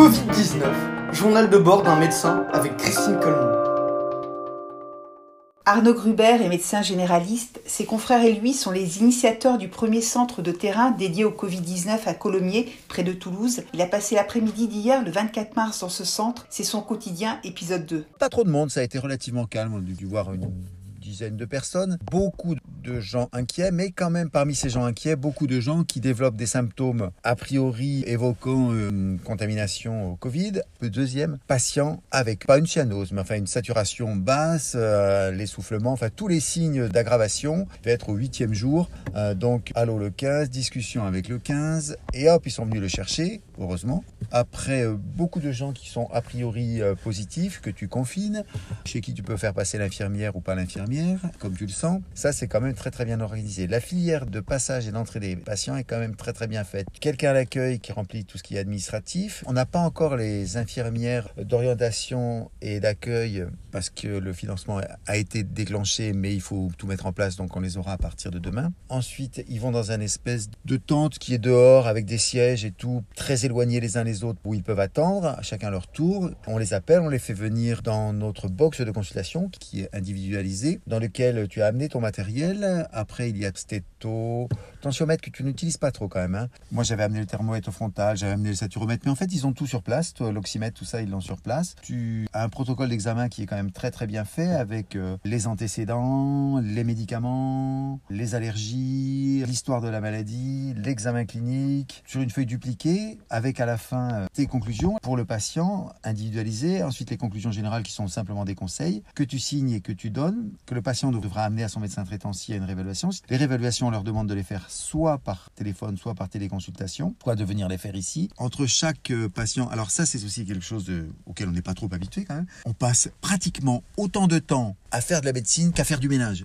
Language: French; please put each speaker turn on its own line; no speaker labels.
Covid-19, journal de bord d'un médecin avec Christine Colmont.
Arnaud Gruber est médecin généraliste. Ses confrères et lui sont les initiateurs du premier centre de terrain dédié au Covid-19 à Colomiers, près de Toulouse. Il a passé l'après-midi d'hier, le 24 mars, dans ce centre. C'est son quotidien, épisode 2.
Pas trop de monde, ça a été relativement calme. On a dû voir une dizaine de personnes. Beaucoup de gens inquiets, mais quand même parmi ces gens inquiets, beaucoup de gens qui développent des symptômes a priori évoquant une contamination au Covid. Le deuxième, patient avec pas une cyanose, mais enfin une saturation basse, euh, l'essoufflement, enfin tous les signes d'aggravation. va être au huitième jour. Euh, donc, allô le 15, discussion avec le 15, et hop, ils sont venus le chercher, heureusement. Après, euh, beaucoup de gens qui sont a priori positifs, que tu confines, chez qui tu peux faire passer l'infirmière ou pas l'infirmière, comme tu le sens. Ça, c'est quand même très très bien organisé. La filière de passage et d'entrée des patients est quand même très très bien faite. Quelqu'un à l'accueil qui remplit tout ce qui est administratif. On n'a pas encore les infirmières d'orientation et d'accueil parce que le financement a été déclenché, mais il faut tout mettre en place, donc on les aura à partir de demain. Ensuite, ils vont dans un espèce de tente qui est dehors avec des sièges et tout, très éloignés les uns les autres, où ils peuvent attendre, chacun leur tour. On les appelle, on les fait venir dans notre box de consultation qui est individualisée, dans lequel tu as amené ton matériel après, il y a tensiomètre que tu n'utilises pas trop quand même. Hein. Moi, j'avais amené le thermomètre frontal, j'avais amené le saturomètre, mais en fait, ils ont tout sur place. L'oxymètre, tout ça, ils l'ont sur place. Tu as un protocole d'examen qui est quand même très très bien fait avec euh, les antécédents, les médicaments, les allergies, l'histoire de la maladie, l'examen clinique, sur une feuille dupliquée, avec à la fin euh, tes conclusions pour le patient individualisé. Ensuite, les conclusions générales qui sont simplement des conseils que tu signes et que tu donnes, que le patient devra amener à son médecin traitant s'il y a une réévaluation. Les réévaluations, on leur demande de les faire soit par téléphone, soit par téléconsultation. Pourquoi de venir les faire ici Entre chaque euh, patient, alors ça c'est aussi quelque chose auquel on n'est pas trop habitué quand même. On passe pratiquement autant de temps à faire de la médecine qu'à faire du ménage.